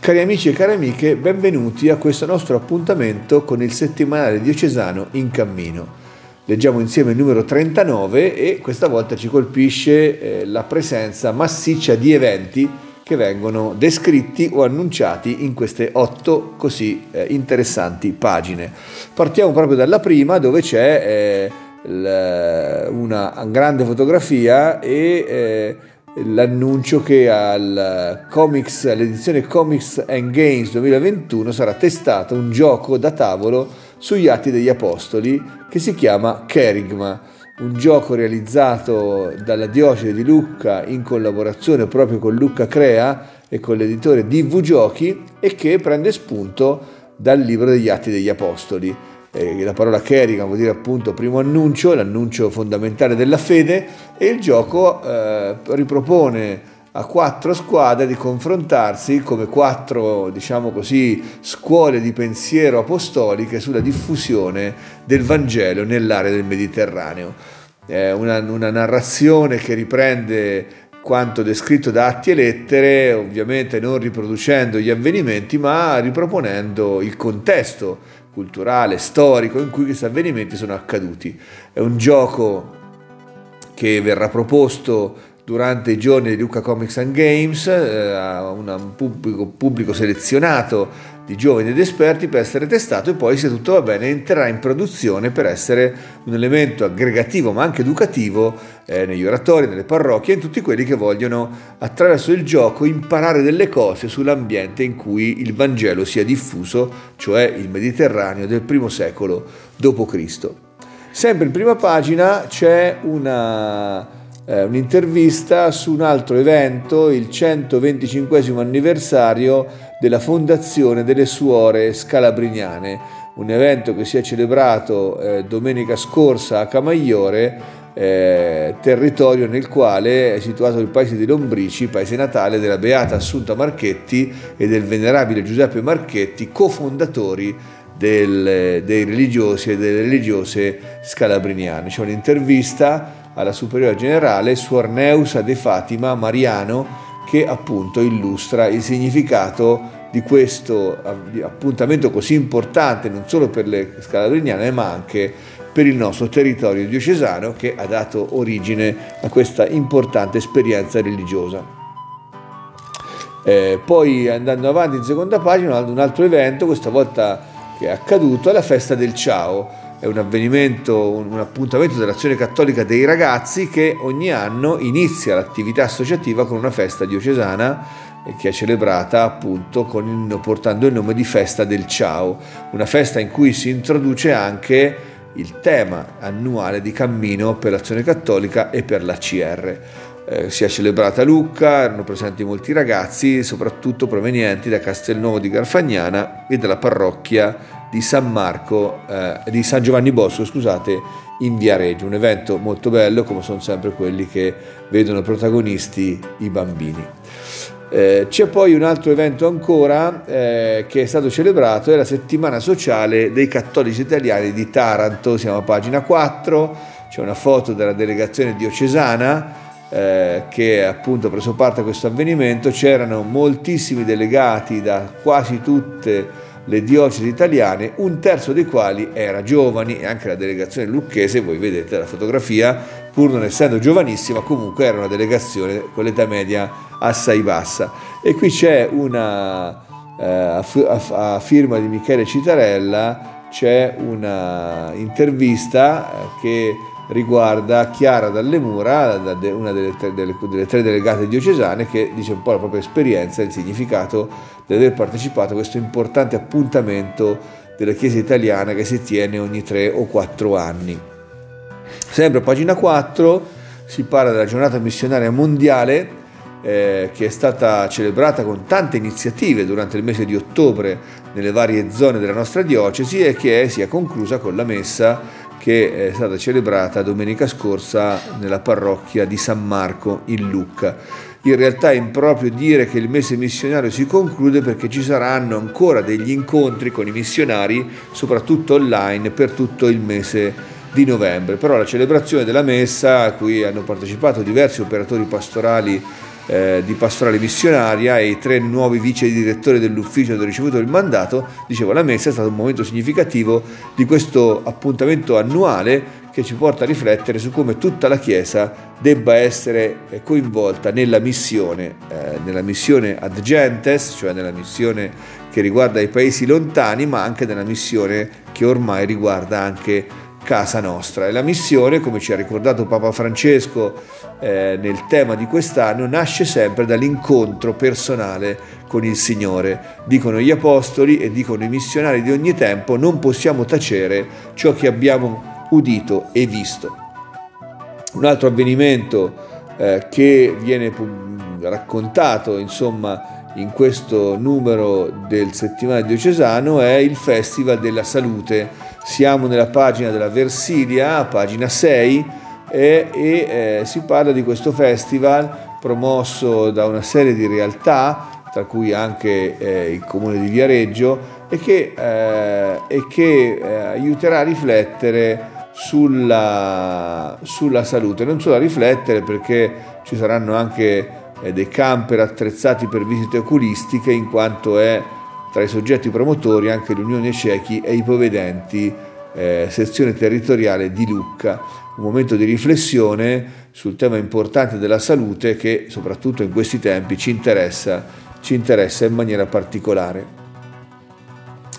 Cari amici e cari amiche, benvenuti a questo nostro appuntamento con il settimanale diocesano in cammino. Leggiamo insieme il numero 39 e questa volta ci colpisce eh, la presenza massiccia di eventi che vengono descritti o annunciati in queste otto così eh, interessanti pagine. Partiamo proprio dalla prima dove c'è eh, una grande fotografia e l'annuncio che al comics, all'edizione Comics and Games 2021 sarà testato un gioco da tavolo sugli Atti degli Apostoli che si chiama Kerigma, un gioco realizzato dalla diocesi di Lucca in collaborazione proprio con Lucca Crea e con l'editore DV Giochi e che prende spunto dal libro degli Atti degli Apostoli eh, la parola Kerrigan vuol dire appunto primo annuncio, l'annuncio fondamentale della fede e il gioco eh, ripropone a quattro squadre di confrontarsi come quattro, diciamo così, scuole di pensiero apostoliche sulla diffusione del Vangelo nell'area del Mediterraneo. È una, una narrazione che riprende quanto descritto da atti e lettere, ovviamente non riproducendo gli avvenimenti, ma riproponendo il contesto culturale, storico in cui questi avvenimenti sono accaduti. È un gioco che verrà proposto durante i giorni di Luca Comics and Games eh, a un pubblico, pubblico, selezionato di giovani ed esperti per essere testato e poi se tutto va bene entrerà in produzione per essere un elemento aggregativo ma anche educativo eh, negli oratori, nelle parrocchie, in tutti quelli che vogliono attraverso il gioco imparare delle cose sull'ambiente in cui il Vangelo sia diffuso, cioè il Mediterraneo del primo secolo d.C. Sempre in prima pagina c'è una eh, un'intervista su un altro evento, il 125 anniversario della fondazione delle suore scalabriniane, un evento che si è celebrato eh, domenica scorsa a Camaiore, eh, territorio nel quale è situato il paese di Lombrici, paese natale della Beata Assunta Marchetti e del venerabile Giuseppe Marchetti, cofondatori del, dei religiosi e delle religiose scalabriniane. C'è un'intervista alla superiore generale Suor Neusa de Fatima Mariano che appunto illustra il significato di questo appuntamento così importante non solo per le scalabriniane ma anche per il nostro territorio diocesano che ha dato origine a questa importante esperienza religiosa. Eh, poi andando avanti in seconda pagina un altro evento, questa volta che è accaduto, è la festa del Ciao è un avvenimento, un appuntamento dell'azione cattolica dei ragazzi che ogni anno inizia l'attività associativa con una festa diocesana che è celebrata appunto il, portando il nome di Festa del Ciao, una festa in cui si introduce anche il tema annuale di cammino per l'azione cattolica e per l'ACR. Eh, si è celebrata a Lucca, erano presenti molti ragazzi, soprattutto provenienti da Castelnuovo di Garfagnana e dalla parrocchia di San Marco, eh, di San Giovanni Bosco, scusate, in Viareggio, un evento molto bello come sono sempre quelli che vedono protagonisti i bambini. Eh, c'è poi un altro evento ancora eh, che è stato celebrato, è la settimana sociale dei cattolici italiani di Taranto, siamo a pagina 4, c'è una foto della delegazione diocesana eh, che appunto ha preso parte a questo avvenimento, c'erano moltissimi delegati da quasi tutte le diocesi italiane, un terzo dei quali era giovani e anche la delegazione lucchese, voi vedete la fotografia, pur non essendo giovanissima, comunque era una delegazione con l'età media assai bassa. E qui c'è una, eh, a, a firma di Michele Citarella, c'è una intervista eh, che riguarda Chiara Dalle Mura, una delle tre, delle, delle tre, delegate diocesane, che dice un po' la propria esperienza e il significato di aver partecipato a questo importante appuntamento della Chiesa italiana che si tiene ogni tre o quattro anni. Sempre a pagina 4 si parla della giornata missionaria mondiale eh, che è stata celebrata con tante iniziative durante il mese di ottobre nelle varie zone della nostra diocesi e che si è conclusa con la messa che è stata celebrata domenica scorsa nella parrocchia di San Marco in Lucca. In realtà è improprio dire che il mese missionario si conclude perché ci saranno ancora degli incontri con i missionari, soprattutto online, per tutto il mese di novembre. Però la celebrazione della messa, a cui hanno partecipato diversi operatori pastorali eh, di pastorale missionaria e i tre nuovi vice direttori dell'ufficio hanno ricevuto il mandato, dicevo la messa è stato un momento significativo di questo appuntamento annuale che ci porta a riflettere su come tutta la Chiesa debba essere eh, coinvolta nella missione, eh, nella missione ad gentes, cioè nella missione che riguarda i paesi lontani, ma anche nella missione che ormai riguarda anche casa nostra. E la missione, come ci ha ricordato Papa Francesco eh, nel tema di quest'anno, nasce sempre dall'incontro personale con il Signore. Dicono gli apostoli e dicono i missionari di ogni tempo, non possiamo tacere ciò che abbiamo udito e visto. Un altro avvenimento eh, che viene raccontato, insomma, in questo numero del settimanale diocesano è il Festival della Salute. Siamo nella pagina della Versilia, pagina 6, e, e eh, si parla di questo festival promosso da una serie di realtà, tra cui anche eh, il comune di Viareggio, e che, eh, e che eh, aiuterà a riflettere sulla, sulla salute, non solo a riflettere perché ci saranno anche dei camper attrezzati per visite oculistiche in quanto è tra i soggetti promotori anche l'Unione Ciechi e i Povedenti, eh, sezione territoriale di Lucca. Un momento di riflessione sul tema importante della salute che soprattutto in questi tempi ci interessa, ci interessa in maniera particolare.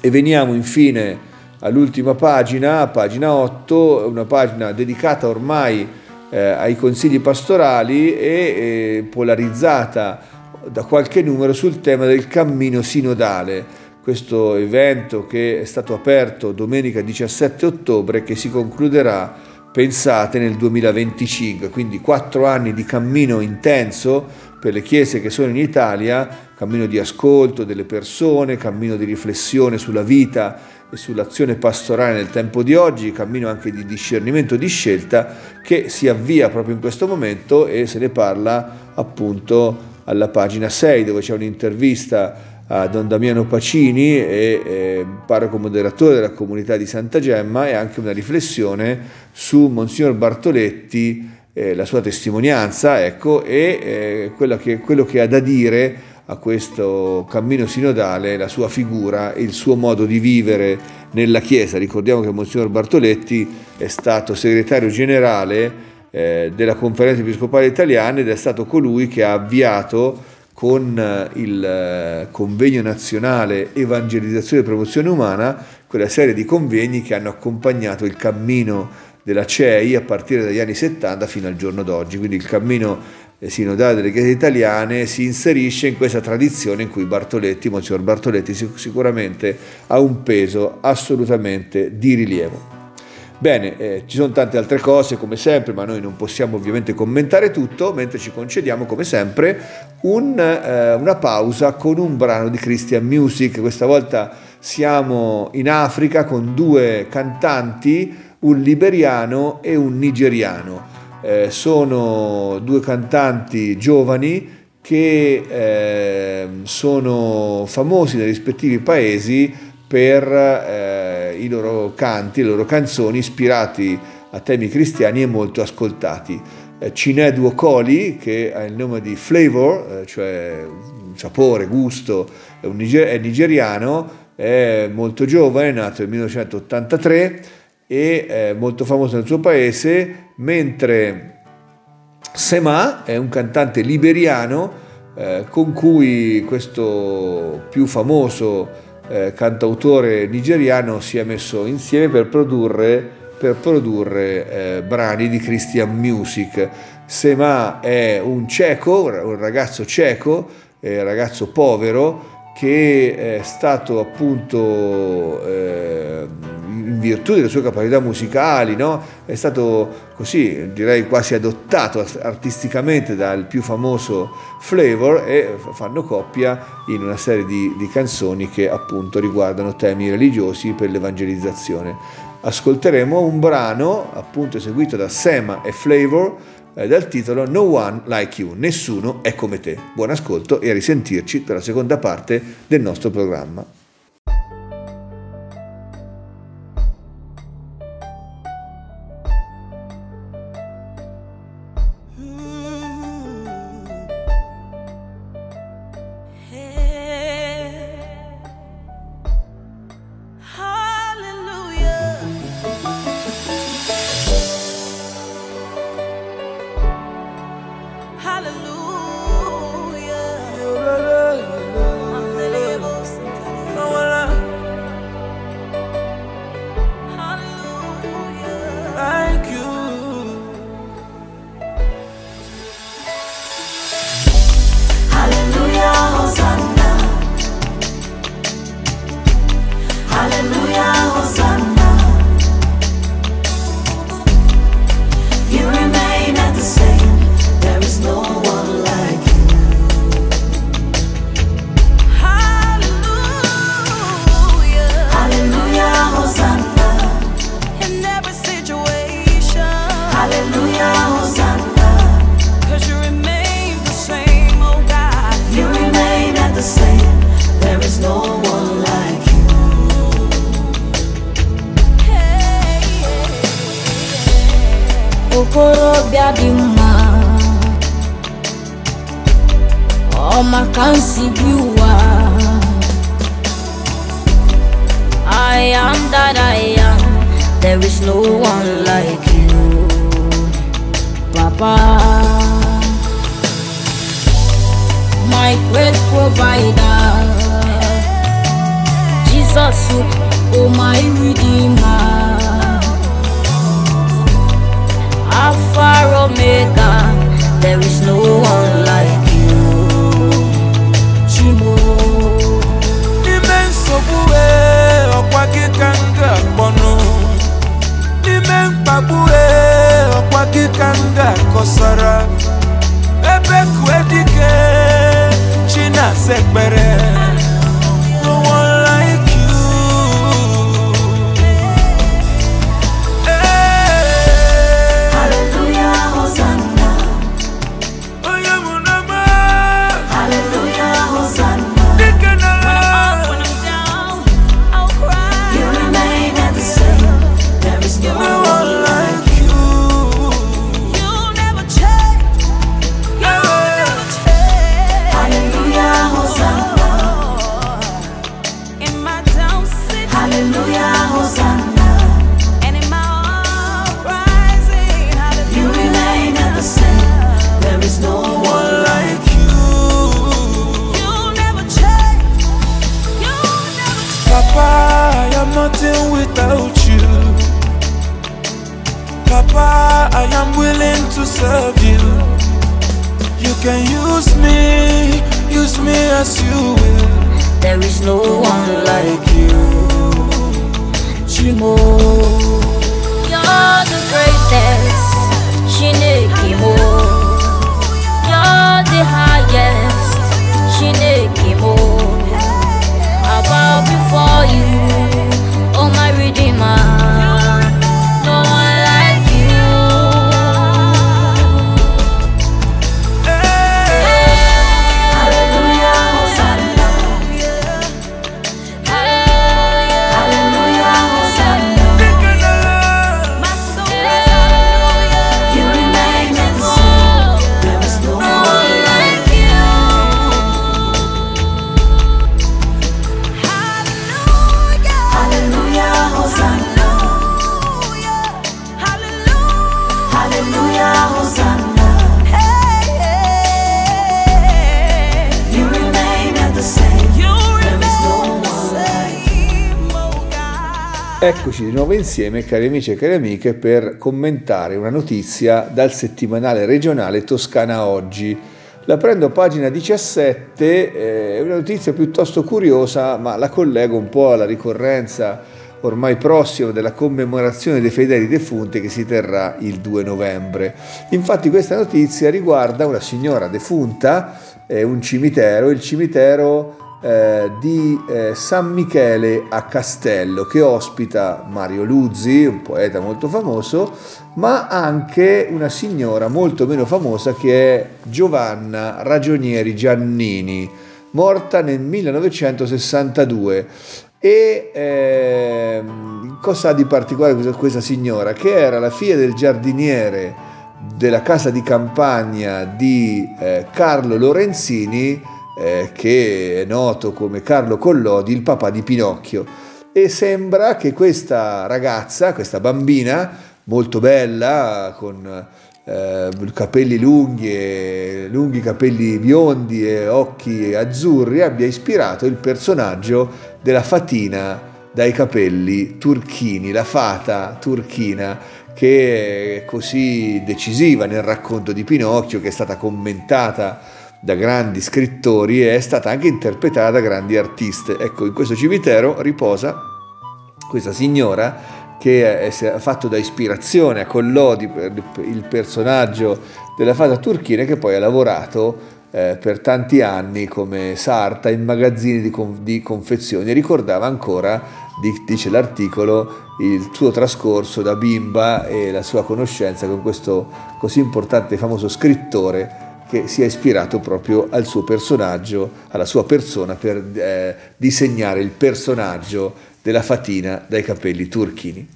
E veniamo infine all'ultima pagina, pagina 8, una pagina dedicata ormai eh, ai consigli pastorali e eh, polarizzata da qualche numero sul tema del cammino sinodale, questo evento che è stato aperto domenica 17 ottobre che si concluderà, pensate, nel 2025, quindi quattro anni di cammino intenso per le chiese che sono in Italia, cammino di ascolto delle persone, cammino di riflessione sulla vita e sull'azione pastorale nel tempo di oggi, cammino anche di discernimento di scelta che si avvia proprio in questo momento e se ne parla appunto alla pagina 6 dove c'è un'intervista a Don Damiano Pacini e, e parroco moderatore della comunità di Santa Gemma e anche una riflessione su Monsignor Bartoletti, eh, la sua testimonianza ecco, e eh, che, quello che ha da dire a questo cammino sinodale la sua figura, il suo modo di vivere nella Chiesa. Ricordiamo che Monsignor Bartoletti è stato segretario generale eh, della Conferenza Episcopale Italiana ed è stato colui che ha avviato con eh, il eh, Convegno Nazionale Evangelizzazione e Promozione Umana quella serie di convegni che hanno accompagnato il cammino della CEI a partire dagli anni 70 fino al giorno d'oggi. Quindi il cammino sinodale delle chiese italiane si inserisce in questa tradizione in cui Bartoletti, Monsignor Bartoletti sicuramente ha un peso assolutamente di rilievo. Bene, eh, ci sono tante altre cose come sempre, ma noi non possiamo ovviamente commentare tutto, mentre ci concediamo come sempre un, eh, una pausa con un brano di Christian Music. Questa volta siamo in Africa con due cantanti, un liberiano e un nigeriano eh, sono due cantanti giovani che eh, sono famosi nei rispettivi paesi per eh, i loro canti, le loro canzoni ispirati a temi cristiani e molto ascoltati. Eh, Cinedu Okoli, che ha il nome di Flavor, eh, cioè sapore, gusto, è, niger- è nigeriano, è molto giovane, è nato nel 1983 e è molto famoso nel suo paese, mentre Sema è un cantante liberiano eh, con cui questo più famoso eh, cantautore nigeriano si è messo insieme per produrre, per produrre eh, brani di Christian Music. Sema è un cieco, un ragazzo cieco, un ragazzo povero che è stato appunto eh, in virtù delle sue capacità musicali, no? è stato così, direi quasi adottato artisticamente dal più famoso Flavor e fanno coppia in una serie di, di canzoni che appunto riguardano temi religiosi per l'evangelizzazione. ascolteremo un brano appunto eseguito da Sema e Flavor eh, dal titolo No One Like You, Nessuno è come te. Buon ascolto e a risentirci per la seconda parte del nostro programma. There is no one like you, Papa. My great provider, Jesus, oh my redeemer. Alpha Omega, there is no one like you. Chimo. Imenso buwe, okwa kikanga bono. akpagbughị ọkwa gị ka m ga-akọsara. Ebe kuedike chi na-asa ekpere. can use me, use me as you will. There is no one like you, Chimo. You're the greatest, Shinekimo. You're the highest, Shinekimo. I bow before you, oh my Redeemer. Eccoci di nuovo insieme, cari amici e cari amiche, per commentare una notizia dal settimanale regionale Toscana Oggi. La prendo a pagina 17, eh, è una notizia piuttosto curiosa, ma la collego un po' alla ricorrenza ormai prossima della commemorazione dei fedeli defunti che si terrà il 2 novembre. Infatti questa notizia riguarda una signora defunta, un cimitero, il cimitero eh, di eh, San Michele a Castello che ospita Mario Luzzi, un poeta molto famoso, ma anche una signora molto meno famosa che è Giovanna Ragionieri Giannini, morta nel 1962. E eh, cosa ha di particolare questa, questa signora? Che era la figlia del giardiniere della casa di campagna di eh, Carlo Lorenzini, eh, che è noto come Carlo Collodi, il papà di Pinocchio. E sembra che questa ragazza, questa bambina, molto bella, con eh, capelli lunghi, e, lunghi capelli biondi e occhi azzurri, abbia ispirato il personaggio della fatina dai capelli turchini, la fata turchina che è così decisiva nel racconto di Pinocchio, che è stata commentata da grandi scrittori e è stata anche interpretata da grandi artiste. Ecco, in questo cimitero riposa questa signora che è fatto da ispirazione a Collodi per il personaggio della fata turchina che poi ha lavorato eh, per tanti anni come sarta in magazzini di, con, di confezioni. Ricordava ancora, dice l'articolo, il suo trascorso da bimba e la sua conoscenza con questo così importante e famoso scrittore che si è ispirato proprio al suo personaggio, alla sua persona per eh, disegnare il personaggio della fatina dai capelli turchini.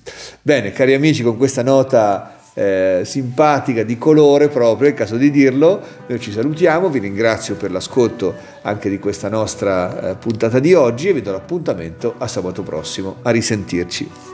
Bene, cari amici, con questa nota eh, simpatica di colore proprio, è il caso di dirlo, noi ci salutiamo, vi ringrazio per l'ascolto anche di questa nostra eh, puntata di oggi e vi do l'appuntamento a sabato prossimo. A risentirci.